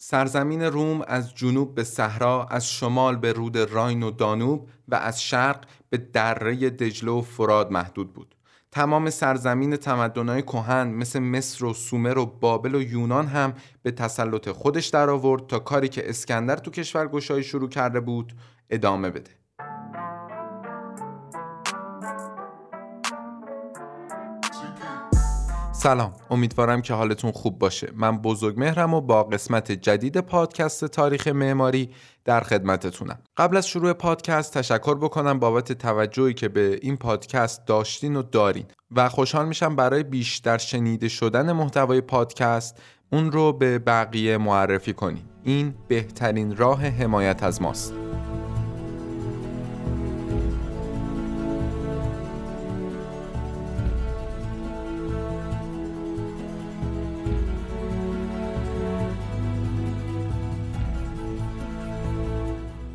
سرزمین روم از جنوب به صحرا، از شمال به رود راین و دانوب و از شرق به دره دجله و فراد محدود بود. تمام سرزمین تمدنهای کهن مثل مصر و سومر و بابل و یونان هم به تسلط خودش در آورد تا کاری که اسکندر تو کشور گشایی شروع کرده بود ادامه بده. سلام امیدوارم که حالتون خوب باشه. من بزرگ مهرم و با قسمت جدید پادکست تاریخ معماری در خدمتتونم. قبل از شروع پادکست تشکر بکنم بابت توجهی که به این پادکست داشتین و دارین و خوشحال میشم برای بیشتر شنیده شدن محتوای پادکست اون رو به بقیه معرفی کنین. این بهترین راه حمایت از ماست.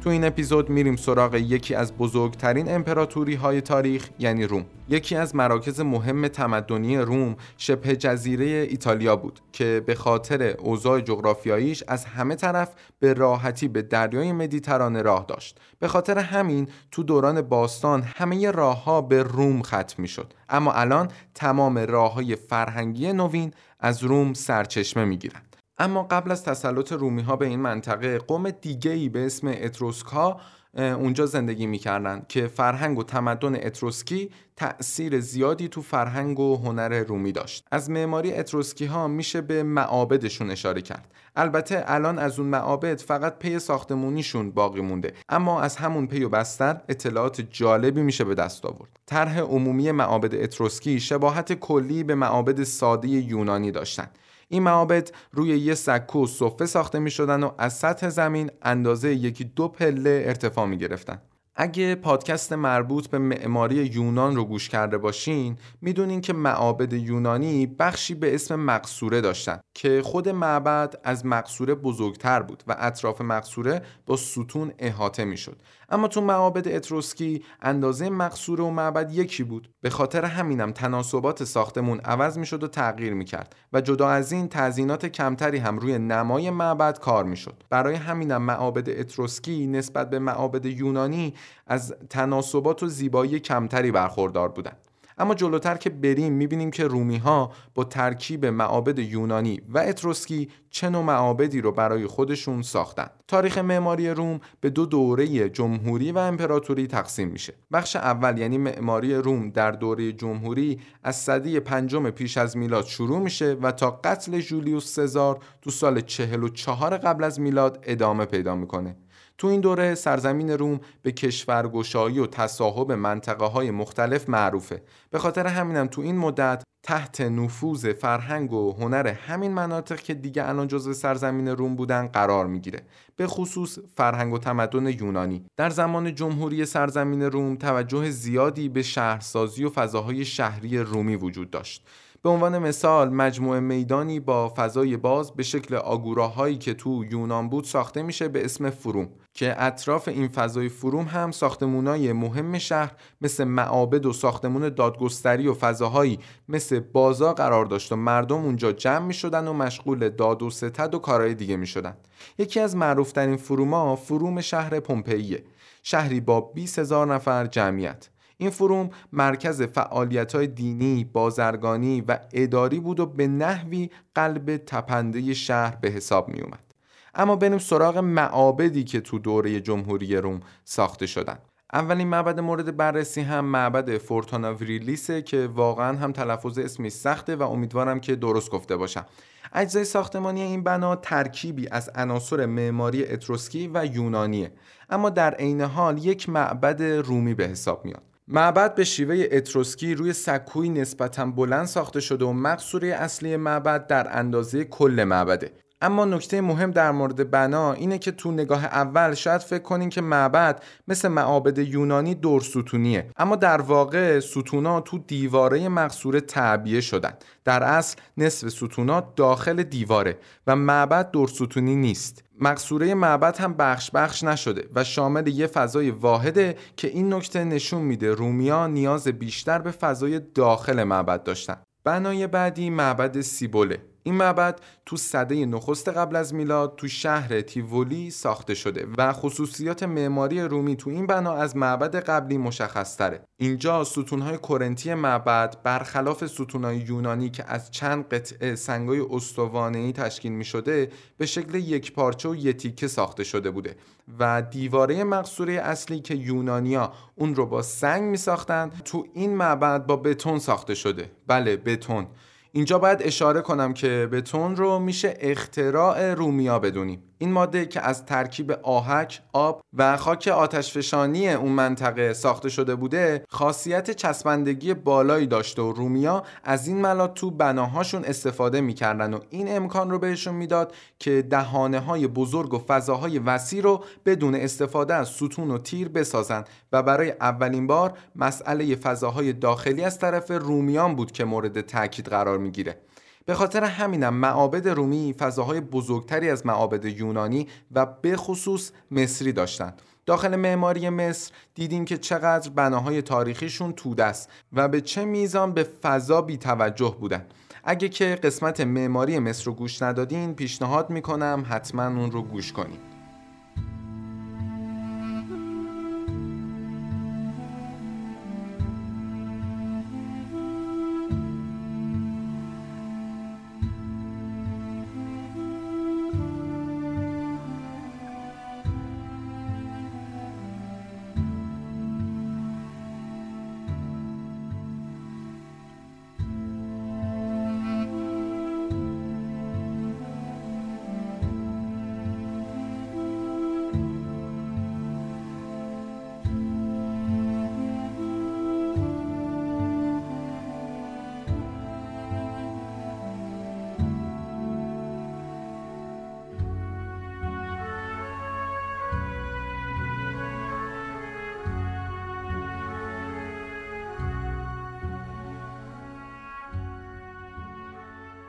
تو این اپیزود میریم سراغ یکی از بزرگترین امپراتوری های تاریخ یعنی روم. یکی از مراکز مهم تمدنی روم شبه جزیره ایتالیا بود که به خاطر اوضاع جغرافیاییش از همه طرف به راحتی به دریای مدیترانه راه داشت. به خاطر همین تو دوران باستان همه راه ها به روم ختم می شد اما الان تمام راه های فرهنگی نوین از روم سرچشمه می گیرن. اما قبل از تسلط رومی ها به این منطقه قوم دیگه ای به اسم اتروسک ها اونجا زندگی می‌کردن که فرهنگ و تمدن اتروسکی تأثیر زیادی تو فرهنگ و هنر رومی داشت. از معماری اتروسکی ها میشه به معابدشون اشاره کرد. البته الان از اون معابد فقط پی ساختمونیشون باقی مونده. اما از همون پی و بستر اطلاعات جالبی میشه به دست آورد. طرح عمومی معابد اتروسکی شباهت کلی به معابد ساده یونانی داشتند این معابد روی یه سکو و صفه ساخته می شدن و از سطح زمین اندازه یکی دو پله ارتفاع می گرفتن. اگه پادکست مربوط به معماری یونان رو گوش کرده باشین می‌دونین که معابد یونانی بخشی به اسم مقصوره داشتن که خود معبد از مقصوره بزرگتر بود و اطراف مقصوره با ستون احاطه می‌شد اما تو معابد اتروسکی اندازه مقصوره و معبد یکی بود. به خاطر همینم تناسبات ساختمون عوض می‌شد و تغییر می‌کرد و جدا از این تزیینات کمتری هم روی نمای معبد کار می‌شد. برای همینم معابد اتروسکی نسبت به معابد یونانی از تناسبات و زیبایی کمتری برخوردار بودند اما جلوتر که بریم می‌بینیم که رومی ها با ترکیب معابد یونانی و اتروسکی چه نوع معابدی رو برای خودشون ساختن. تاریخ معماری روم به دو دوره جمهوری و امپراتوری تقسیم میشه. بخش اول یعنی معماری روم در دوره جمهوری از صده پنجم پیش از میلاد شروع میشه و تا قتل جولیوس سزار تو سال 44 قبل از میلاد ادامه پیدا می‌کنه. تو این دوره سرزمین روم به کشورگشایی و تصاحب منطقه های مختلف معروفه. به خاطر همینم تو این مدت تحت نفوذ فرهنگ و هنر همین مناطق که دیگه الان جزو سرزمین روم بودن قرار می‌گیره. به خصوص فرهنگ و تمدن یونانی. در زمان جمهوری سرزمین روم توجه زیادی به شهرسازی و فضاهای شهری رومی وجود داشت. به عنوان مثال مجموعه میدانی با فضای باز به شکل آگوراهایی که تو یونان بود ساخته میشه به اسم فروم. که اطراف این فضای فروم هم ساختمونای مهم شهر مثل معابد و ساختمون دادگستری و فضاهایی مثل بازار قرار داشت و مردم اونجا جمع می شدن و مشغول داد و ستد و کارهای دیگه می شدن. یکی از معروفترین فروما فروم شهر پومپئیه شهری با 20 هزار نفر جمعیت این فروم مرکز فعالیت های دینی، بازرگانی و اداری بود و به نحوی قلب تپنده شهر به حساب می اومد. اما بریم سراغ معابدی که تو دوره جمهوری روم ساخته شدن. اولین معبد مورد بررسی هم معبد فورتانا وریلیسه که واقعا هم تلفظ اسمی سخته و امیدوارم که درست گفته باشم. اجزای ساختمانی این بنا ترکیبی از عناصر معماری اتروسکی و یونانیه اما در عین حال یک معبد رومی به حساب میاد. معبد به شیوه اتروسکی روی سکوی نسبتا بلند ساخته شده و مقصوره اصلی معبد در اندازه کل معبده. اما نکته مهم در مورد بنا اینه که تو نگاه اول شاید فکر کنین که معبد مثل معابد یونانی دور ستونیه. اما در واقع ستونا تو دیواره مقصوره تعبیه شدن. در اصل نصف ستونا داخل دیواره و معبد دور ستونی نیست. مقصوره معبد هم بخش بخش نشده و شامل یه فضای واحده که این نکته نشون میده رومیا نیاز بیشتر به فضای داخل معبد داشتن. بنای بعدی معبد سیبوله. این معبد تو صده نخست قبل از میلاد تو شهر تیوولی ساخته شده و خصوصیات معماری رومی تو این بنا از معبد قبلی مشخص تره. اینجا ستونهای کرنتی معبد برخلاف ستونهای یونانی که از چند قطعه سنگای استوانه‌ای تشکیل می شده به شکل یک پارچه و یک تیکه ساخته شده بوده و دیواره مقصوره اصلی که یونانیا اون رو با سنگ می ساختن تو این معبد با بتون ساخته شده. بله بتون. اینجا باید اشاره کنم که بتون رو میشه اختراع رومیا بدونیم. این ماده که از ترکیب آهک، آب و خاک آتشفشانی اون منطقه ساخته شده بوده خاصیت چسبندگی بالایی داشته و رومیا از این ملات تو بناهاشون استفاده می‌کردن و این امکان رو بهشون می‌داد که دهانه های بزرگ و فضاهای وسیع رو بدون استفاده از ستون و تیر بسازن و برای اولین بار مسئله فضاهای داخلی از طرف رومیان بود که مورد تاکید قرار می‌گیره. به خاطر همینم معابد رومی فضاهای بزرگتری از معابد یونانی و به خصوص مصری داشتند. داخل معماری مصر دیدیم که چقدر بناهای تاریخیشون توده است و به چه میزان به فضا بی توجه بودن. اگه که قسمت معماری مصر رو گوش ندادین پیشنهاد می‌کنم حتما اون رو گوش کنید.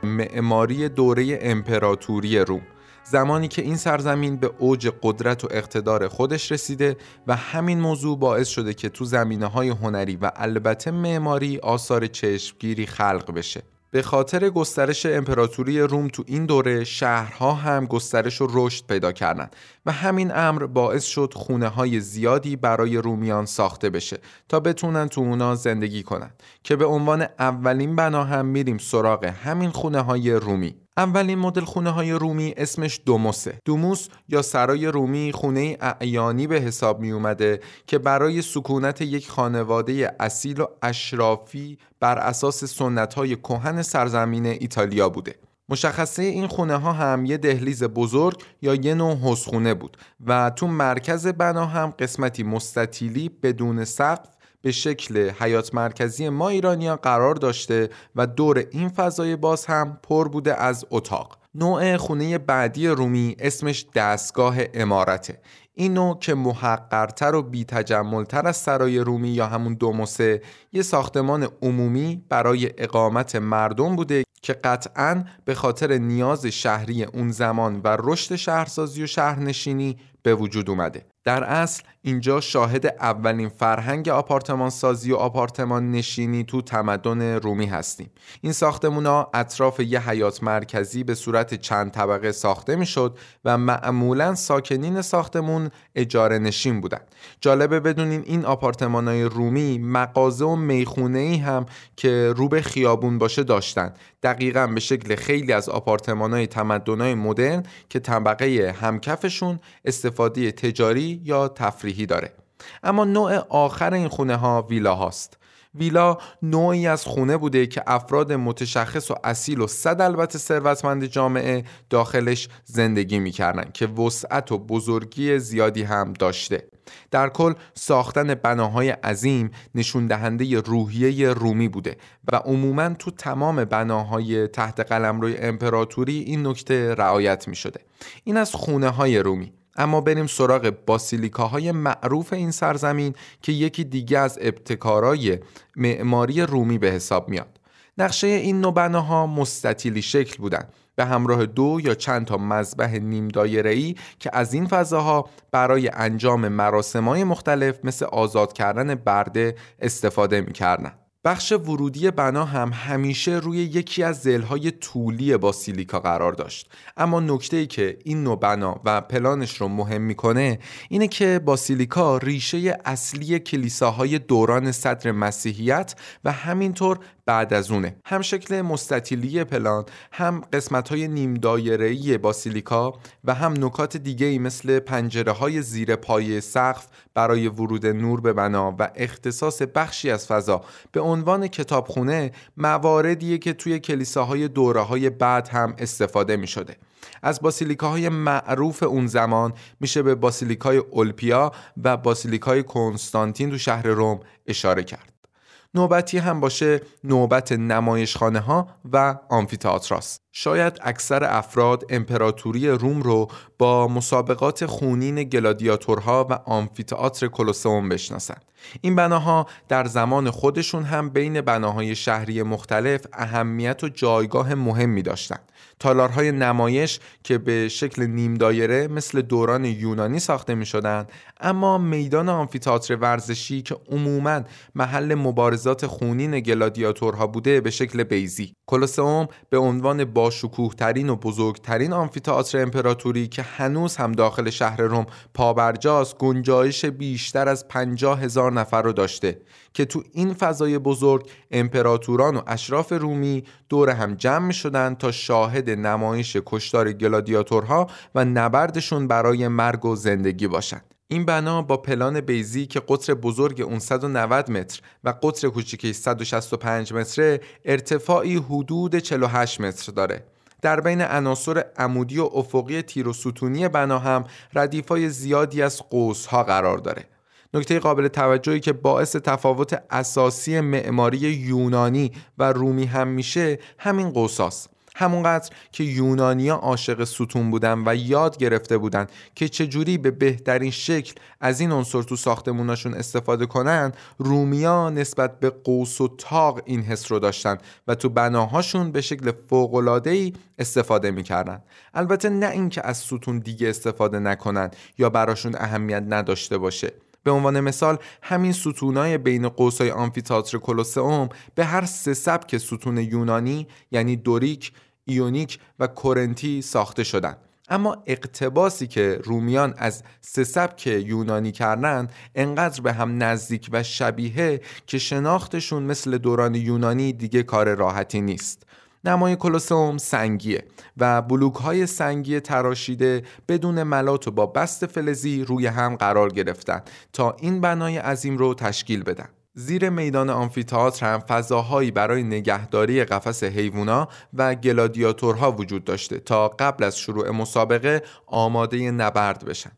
معماری دوره امپراتوری روم زمانی که این سرزمین به اوج قدرت و اقتدار خودش رسیده و همین موضوع باعث شده که تو زمینه های هنری و البته معماری آثار چشمگیری خلق بشه. به خاطر گسترش امپراتوری روم تو این دوره شهرها هم گسترش و رشد پیدا کردند و همین امر باعث شد خونه های زیادی برای رومیان ساخته بشه تا بتونن تو اونا زندگی کنن که به عنوان اولین بنا هم میریم سراغ همین خونه های رومی. اولین مدل خونه های رومی اسمش دوموسه. دوموس یا سرای رومی خونه اعیانی به حساب می اومده که برای سکونت یک خانواده اصیل و اشرافی بر اساس سنت های کهن سرزمین ایتالیا بوده. مشخصه این خونه ها هم یه دهلیز بزرگ یا یه نوع حسخونه بود و تو مرکز بنا هم قسمتی مستطیلی بدون سقف به شکل حیات مرکزی ما ایرانیا قرار داشته و دور این فضای باز هم پر بوده از اتاق. نوع خونه بعدی رومی اسمش دستگاه امارته. این نوع که محقرتر و بی تجملتر از سرای رومی یا همون دوموسه یه ساختمان عمومی برای اقامت مردم بوده که قطعا به خاطر نیاز شهری اون زمان و رشد شهرسازی و شهرنشینی به وجود اومده. در اصل اینجا شاهد اولین فرهنگ آپارتمان سازی و آپارتمان نشینی تو تمدن رومی هستیم. این ساختمون اطراف یه حیات مرکزی به صورت چند طبقه ساخته می‌شد و معمولا ساکنین ساختمون اجاره نشین بودن. جالبه بدونین این آپارتمان های رومی مغازه و می‌خونه ای هم که رو به خیابون باشه داشتن. دقیقا به شکل خیلی از آپارتمان های تمدن های مدرن که طبقه همکفشون استفاده تجاری یا تفریحی داره. اما نوع آخر این خونه ها ویلا هاست. ویلا نوعی از خونه بوده که افراد متشخص و اصیل و صد البته ثروتمند جامعه داخلش زندگی می‌کردن که وسعت و بزرگی زیادی هم داشته. در کل ساختن بناهای عظیم نشون دهنده روحیه رومی بوده و عموما تو تمام بناهای تحت قلمروی امپراتوری این نکته رعایت می شده این از خونه های رومی. اما بریم سراغ باسیلیکاهای معروف این سرزمین که یکی دیگه از ابتکارای معماری رومی به حساب میاد. نقشه این نوع بناها مستطیلی شکل بودند به همراه دو یا چند تا مذبح نیم ای که از این فضاها برای انجام مراسمای مختلف مثل آزاد کردن برده استفاده می‌کردن. بخش ورودی بنا هم همیشه روی یکی از زلهای طولی باسیلیکا قرار داشت. اما نکته ای که این نوع بنا و پلانش رو مهم می‌کنه اینه که باسیلیکا ریشه اصلی کلیساهای دوران صدر مسیحیت و همینطور بعد از اونه هم شکل مستطیلی پلان هم قسمت های نیم دایره باسیلیکا و هم نکات دیگه ای مثل پنجره های زیر پای سقف برای ورود نور به بنا و اختصاص بخشی از فضا به عنوان کتابخونه مواردیه که توی کلیساهای دوره های بعد هم استفاده می شده. از باسیلیکاهای معروف اون زمان میشه به باسیلیکای اولپیا و باسیلیکای کنستانتین تو شهر روم اشاره کرد. نوبتی هم باشه نوبت نمایشخانه ها و آمفیتئاتراست. شاید اکثر افراد امپراتوری روم رو با مسابقات خونین گلادیاتورها و آمفیتئاتر کلوسئوم بشناسند. این بناها در زمان خودشون هم بین بناهای شهری مختلف اهمیت و جایگاه مهمی داشتند. تالارهای نمایش که به شکل نیم دایره مثل دوران یونانی ساخته می شدن اما میدان آمفیتاتر ورزشی که عموما محل مبارزات خونین گلادیاتورها بوده به شکل بیزی کلوسئوم به عنوان باشکوه ترین و بزرگترین آمفیتاتر امپراتوری که هنوز هم داخل شهر روم پابرجاست گنجایش بیشتر از پنجاه هزار نفر رو داشته که تو این فضای بزرگ امپراتوران و اشراف رومی دور هم جمع شدن تا شاهد نمایش کشتار گلادیاتورها و نبردشون برای مرگ و زندگی باشند. این بنا با پلان بیزی که قطر بزرگ اون 190 متر و قطر کوچیکی 165 متره ارتفاعی حدود 48 متر داره. در بین عناصر عمودی و افقی تیر و ستونی بنا هم ردیفای زیادی از قوس ها قرار داره. نکته قابل توجهی که باعث تفاوت اساسی معماری یونانی و رومی هم میشه همین قوساست. همونقدر که یونانیا عاشق ستون بودن و یاد گرفته بودن که چجوری به بهترین شکل از این عنصر تو ساختموناشون استفاده کنن رومیا نسبت به قوس و تاق این حس رو داشتن و تو بناهاشون به شکل ای استفاده می‌کردن. البته نه اینکه از ستون دیگه استفاده نکنن یا براشون اهمیت نداشته باشه. به عنوان مثال همین ستونای بین قوسای آمفیتاتر کلوسئوم به هر سه سبک ستون یونانی یعنی دوریک، ایونیک و کورنتی ساخته شدند. اما اقتباسی که رومیان از سه سبک یونانی کردن انقدر به هم نزدیک و شبیه که شناختشون مثل دوران یونانی دیگه کار راحتی نیست نمای کلوسوم سنگیه و بلوک های سنگی تراشیده بدون ملات و با بست فلزی روی هم قرار گرفتن تا این بنای عظیم رو تشکیل بدن. زیر میدان آمفیتئاتر هم فضاهایی برای نگهداری قفس حیوونا و گلادیاتورها وجود داشته تا قبل از شروع مسابقه آماده نبرد بشن.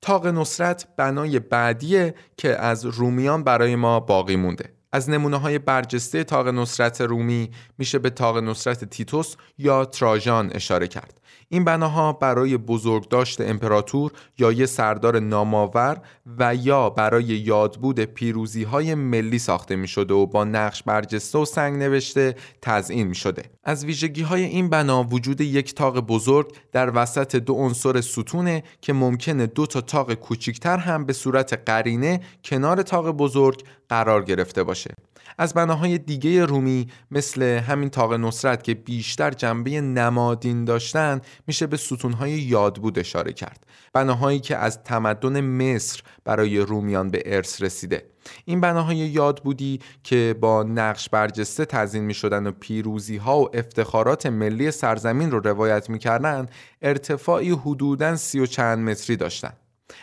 تاق نصرت بنای بعدیه که از رومیان برای ما باقی مونده. از نمونه های برجسته تاق نصرت رومی میشه به تاق نصرت تیتوس یا تراژان اشاره کرد. این بناها برای بزرگداشت امپراتور یا یه سردار نامآور و یا برای یادبود پیروزی های ملی ساخته می شده و با نقش برجسته و سنگ نوشته تزئین می شده. از ویژگی های این بنا وجود یک تاق بزرگ در وسط دو عنصر ستونه که ممکنه دو تا تاق کوچیکتر هم به صورت قرینه کنار تاق بزرگ قرار گرفته باشه. از بناهای دیگه رومی مثل همین تاق نصرت که بیشتر جنبه نمادین داشتن میشه به ستونهای یادبود اشاره کرد. بناهایی که از تمدن مصر برای رومیان به ارث رسیده. این بناهای یادبودی که با نقش برجسته تزین می شدن و پیروزی ها و افتخارات ملی سرزمین رو روایت می کردن ارتفاعی حدوداً سی و چند متری داشتن.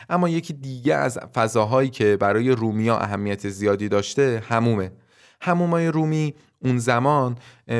اما یکی دیگه از فضاهایی که برای رومیا اهمیت زیادی داشته همومه. همومای رومی اون زمان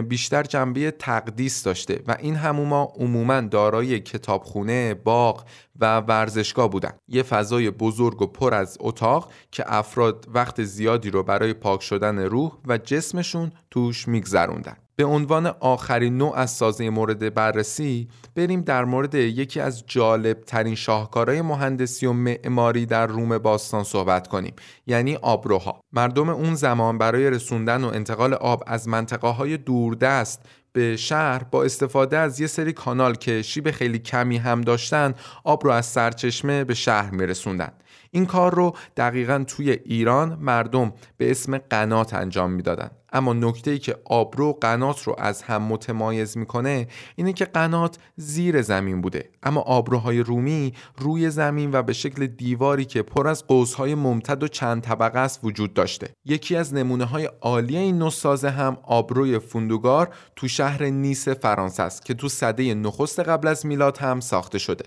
بیشتر جنبه تقدیس داشته و این هموما عموما دارای کتابخونه، باغ و ورزشگاه بودن. یه فضای بزرگ و پر از اتاق که افراد وقت زیادی رو برای پاک شدن روح و جسمشون توش میگذروندن. به عنوان آخرین نوع از سازه مورد بررسی بریم در مورد یکی از جالب ترین شاهکارهای مهندسی و معماری در روم باستان صحبت کنیم یعنی آبروها. مردم اون زمان برای رسوندن و انتقال آب از منطقه های دوردست به شهر با استفاده از یه سری کانال که شیب خیلی کمی هم داشتن آب رو از سرچشمه به شهر میرسوندن. این کار رو دقیقا توی ایران مردم به اسم قنات انجام می‌دادن. اما نکته ای که آبرو قنات رو از هم متمایز می‌کنه اینه که قنات زیر زمین بوده. اما آبروهای رومی روی زمین و به شکل دیواری که پر از قوسهای ممتد و چند طبقه است وجود داشته. یکی از نمونه های عالی این نوسازه هم آبروی فوندوگار تو شهر نیس فرانسه است که تو صده نخست قبل از میلاد هم ساخته شده.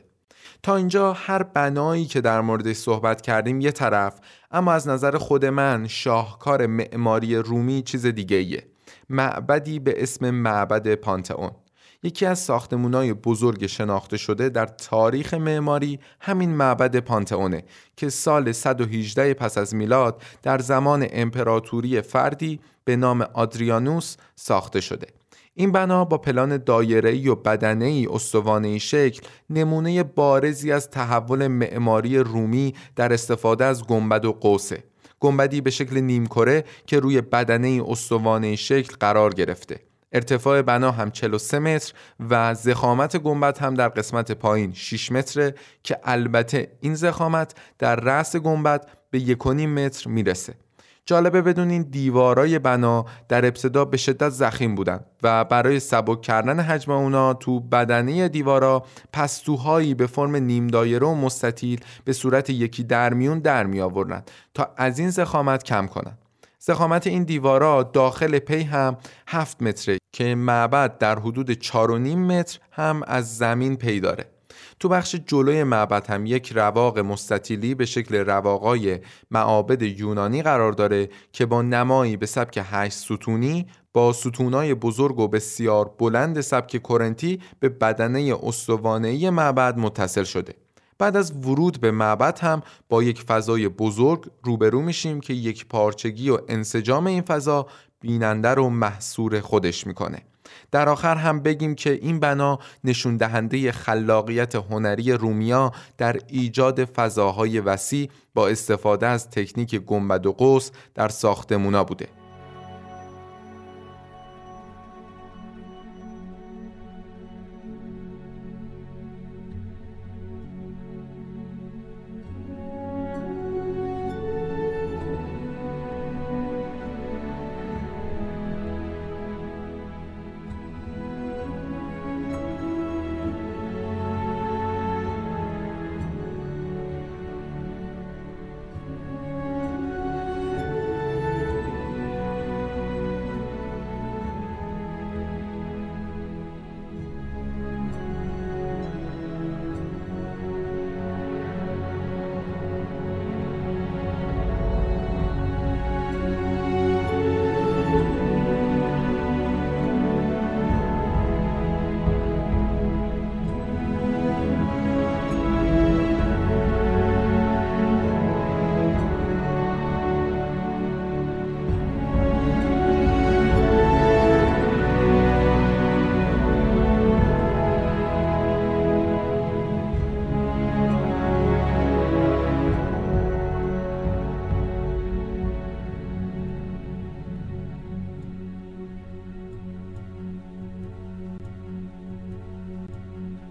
تا اینجا هر بنایی که در موردش صحبت کردیم یه طرف اما از نظر خود من شاهکار معماری رومی چیز دیگه ایه. معبدی به اسم معبد پانتئون یکی از ساختمونای بزرگ شناخته شده در تاریخ معماری همین معبد پانتئونه که سال 118 پس از میلاد در زمان امپراتوری فردی به نام آدریانوس ساخته شده این بنا با پلان دایره‌ای و بدنه‌ای استوانه‌ای شکل نمونه بارزی از تحول معماری رومی در استفاده از گنبد و قوسه. گنبدی به شکل نیمکره که روی بدنه استوانه شکل قرار گرفته. ارتفاع بنا هم 43 متر و زخامت گنبد هم در قسمت پایین 6 متره که البته این زخامت در رأس گنبد به 1.5 متر می‌رسه. جالبه بدونین دیوارای بنا در ابتدا به شدت زخیم بودن و برای سبک کردن حجم اونا تو بدنه دیوارا پستوهایی به فرم نیم دایره و مستطیل به صورت یکی درمیون در می آوردن تا از این زخامت کم کنن. زخامت این دیوارا داخل پی هم 7 متره که معبد در حدود 4.5 متر هم از زمین پی داره. تو بخش جلوی معبد هم یک رواق مستطیلی به شکل رواقای معابد یونانی قرار داره که با نمایی به سبک هشت ستونی با ستونای بزرگ و بسیار بلند سبک کرنتی به بدنه استوانهی معبد متصل شده. بعد از ورود به معبد هم با یک فضای بزرگ روبرو میشیم که یک پارچگی و انسجام این فضا بیننده رو محصور خودش می‌کنه. در آخر هم بگیم که این بنا نشون دهنده خلاقیت هنری رومیا در ایجاد فضاهای وسیع با استفاده از تکنیک گنبد و قوس در ساختمونا بوده.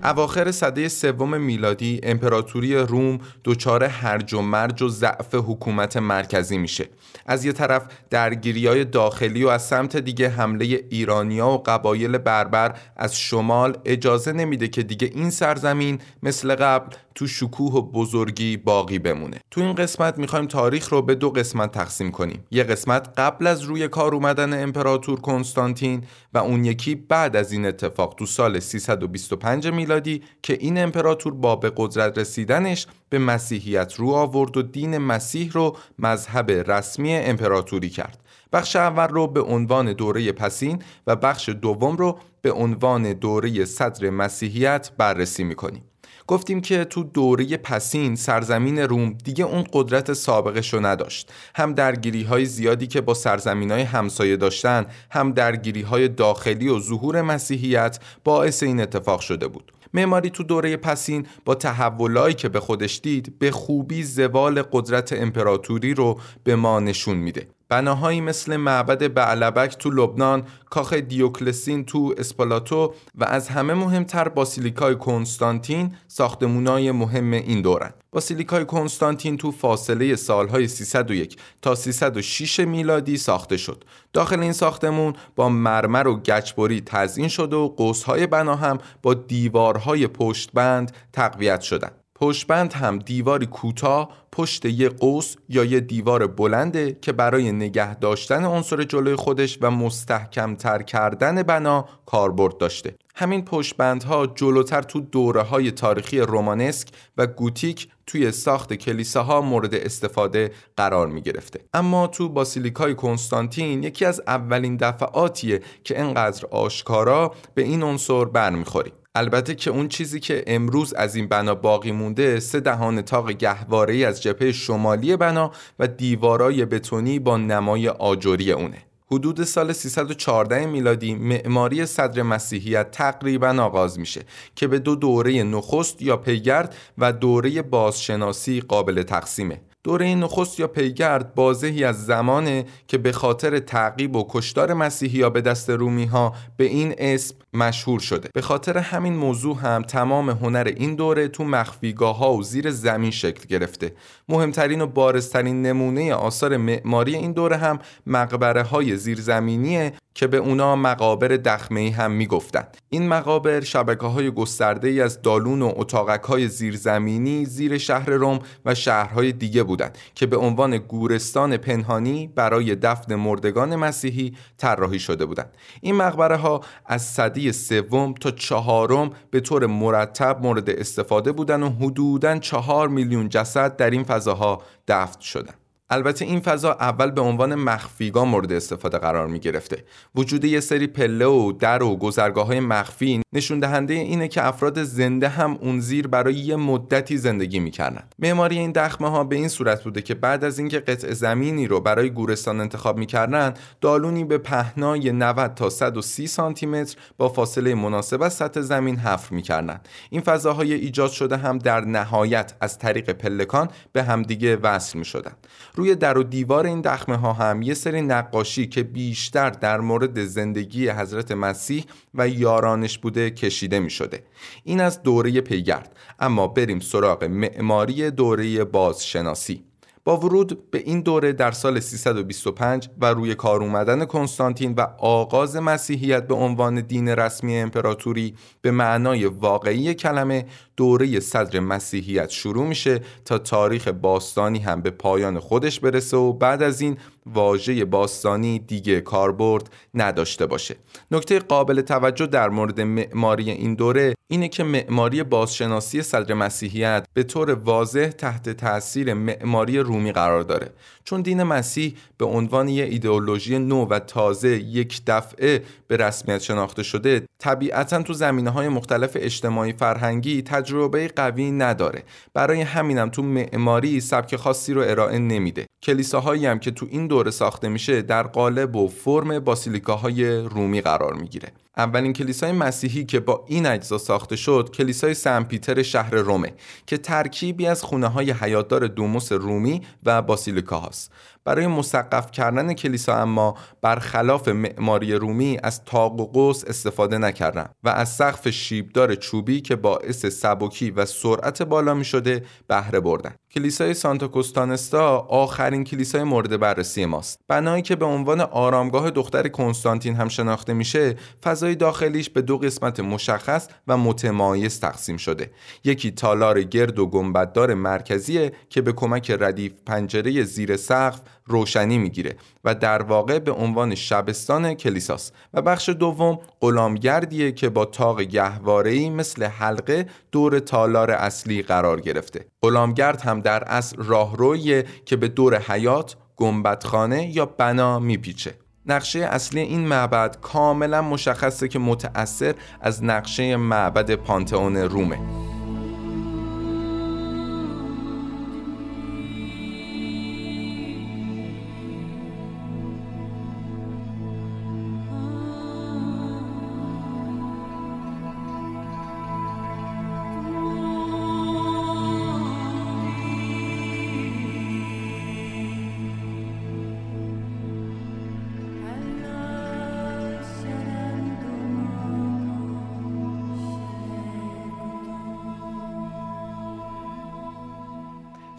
اواخر سده سوم میلادی امپراتوری روم دچار هرج و مرج و ضعف حکومت مرکزی میشه. از یه طرف درگیری های داخلی و از سمت دیگه حمله ایرانیا و قبایل بربر از شمال اجازه نمیده که دیگه این سرزمین مثل قبل تو شکوه و بزرگی باقی بمونه. تو این قسمت می‌خوایم تاریخ رو به دو قسمت تقسیم کنیم. یه قسمت قبل از روی کار اومدن امپراتور کنستانتین و اون یکی بعد از این اتفاق تو سال 325 میلادی که این امپراتور با به قدرت رسیدنش به مسیحیت رو آورد و دین مسیح رو مذهب رسمی امپراتوری کرد. بخش اول رو به عنوان دوره پسین و بخش دوم رو به عنوان دوره صدر مسیحیت بررسی می‌کنیم. گفتیم که تو دوره پسین سرزمین روم دیگه اون قدرت سابقش رو نداشت. هم درگیری های زیادی که با سرزمین های همسایه داشتن هم درگیری های داخلی و ظهور مسیحیت باعث این اتفاق شده بود. معماری تو دوره پسین با تحولایی که به خودش دید به خوبی زوال قدرت امپراتوری رو به ما نشون میده. بناهایی مثل معبد بعلبک تو لبنان، کاخ دیوکلسین تو اسپالاتو و از همه مهمتر باسیلیکای کنستانتین ساختمونای مهم این دورن. باسیلیکای کنستانتین تو فاصله سالهای 301 تا 306 میلادی ساخته شد. داخل این ساختمون با مرمر و گچبری تزیین شد و قوسهای بنا هم با دیوارهای پشتبند تقویت شدند. پشتبند هم دیواری کوتاه پشت یه قوس یا یه دیوار بلنده که برای نگه داشتن عنصر جلوی خودش و مستحکمتر کردن بنا کاربرد داشته. همین پشتبندها جلوتر تو دوره های تاریخی رومانسک و گوتیک توی ساخت کلیساها مورد استفاده قرار می گرفته اما تو باسیلیکای کنستانتین یکی از اولین دفعاتیه که انقدر آشکارا به این عنصر برمیخوریم. البته که اون چیزی که امروز از این بنا باقی مونده سه دهان تاق گهواره از جبهه شمالی بنا و دیوارای بتونی با نمای آجوری اونه. حدود سال 314 میلادی معماری صدر مسیحیت تقریبا آغاز میشه که به دو دوره نخست یا پیگرد و دوره بازشناسی قابل تقسیمه. دوره نخست یا پیگرد بازهی از زمانه که به خاطر تعقیب و کشتار مسیحی به دست رومی ها به این اسم مشهور شده. به خاطر همین موضوع هم تمام هنر این دوره تو مخفیگاه ها و زیر زمین شکل گرفته. مهمترین و بارزترین نمونه آثار معماری این دوره هم مقبره های زیرزمینیه که به اونا مقابر دخمه هم می‌گفتن این مقابر شبکه های گسترده ای از دالون و اتاقک های زیرزمینی زیر شهر روم و شهرهای دیگه بودند که به عنوان گورستان پنهانی برای دفن مردگان مسیحی طراحی شده بودند. این مقبره ها از صدی سوم تا چهارم به طور مرتب مورد استفاده بودند و حدوداً چهار میلیون جسد در این فضاها دفن شدند. البته این فضا اول به عنوان مخفیگاه مورد استفاده قرار می گرفته. وجود یه سری پله و در و گذرگاه های مخفی نشون دهنده اینه که افراد زنده هم اون زیر برای یه مدتی زندگی می‌کردن. معماری این دخمه ها به این صورت بوده که بعد از اینکه قطع زمینی رو برای گورستان انتخاب می‌کردن، دالونی به پهنای 90 تا 130 سانتی متر با فاصله مناسب از سطح زمین حفر می‌کردن. این فضاهای ایجاد شده هم در نهایت از طریق پلکان به همدیگه وصل می‌شدن. روی در و دیوار این دخمه ها هم یه سری نقاشی که بیشتر در مورد زندگی حضرت مسیح و یارانش بوده کشیده می شده. این از دوره پیگرد اما بریم سراغ معماری دوره بازشناسی با ورود به این دوره در سال 325 و روی کار اومدن کنستانتین و آغاز مسیحیت به عنوان دین رسمی امپراتوری به معنای واقعی کلمه دوره صدر مسیحیت شروع میشه تا تاریخ باستانی هم به پایان خودش برسه و بعد از این واژه باستانی دیگه کاربرد نداشته باشه. نکته قابل توجه در مورد معماری این دوره اینه که معماری بازشناسی صدر مسیحیت به طور واضح تحت تاثیر معماری رومی قرار داره. چون دین مسیح به عنوان یه ایدئولوژی نو و تازه یک دفعه به رسمیت شناخته شده طبیعتا تو زمینه های مختلف اجتماعی فرهنگی تجربه قوی نداره. برای همینم تو معماری سبک خاصی رو ارائه نمیده. کلیساهایی هم که تو این دوره ساخته میشه در قالب و فرم باسیلیکاهای رومی قرار می‌گیره. اولین کلیسای مسیحی که با این اجزا ساخته شد کلیسای سن پیتر شهر رومه که ترکیبی از خونه های حیاتدار دوموس رومی و باسیلیکا هاست برای مسقف کردن کلیسا اما برخلاف معماری رومی از تاق و قوس استفاده نکردن و از سقف شیبدار چوبی که باعث سبکی و سرعت بالا می شده بهره بردن کلیسای سانتا کوستانستا آخرین کلیسای مورد بررسی ماست. بنایی که به عنوان آرامگاه دختر کنستانتین هم شناخته میشه فضای داخلیش به دو قسمت مشخص و متمایز تقسیم شده. یکی تالار گرد و گنبددار مرکزیه که به کمک ردیف پنجره زیر سقف روشنی می‌گیره و در واقع به عنوان شبستان کلیساس و بخش دوم غلامگردیه که با تاق گهواره‌ای مثل حلقه دور تالار اصلی قرار گرفته. غلامگرد هم در اصل راهرویه که به دور حیات گنبدخانه یا بنا میپیچه. نقشه اصلی این معبد کاملا مشخصه که متأثر از نقشه معبد پانتئون رومه.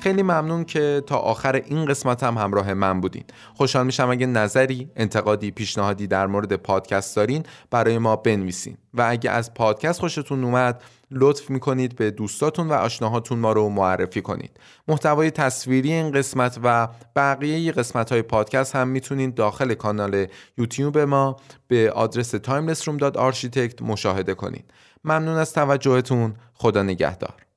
خیلی ممنون که تا آخر این قسمت هم همراه من بودین. خوشحال میشم اگه نظری انتقادی پیشنهادی در مورد پادکست دارین برای ما بنویسین. و اگه از پادکست خوشتون اومد لطف می‌کنید به دوستاتون و آشناهاتون ما رو معرفی کنید. محتوای تصویری این قسمت و بقیه قسمت های پادکست هم می‌تونید داخل کانال یوتیوب ما به آدرس timelessroom.architect مشاهده کنید. ممنون از توجهتون. خدا نگهدار.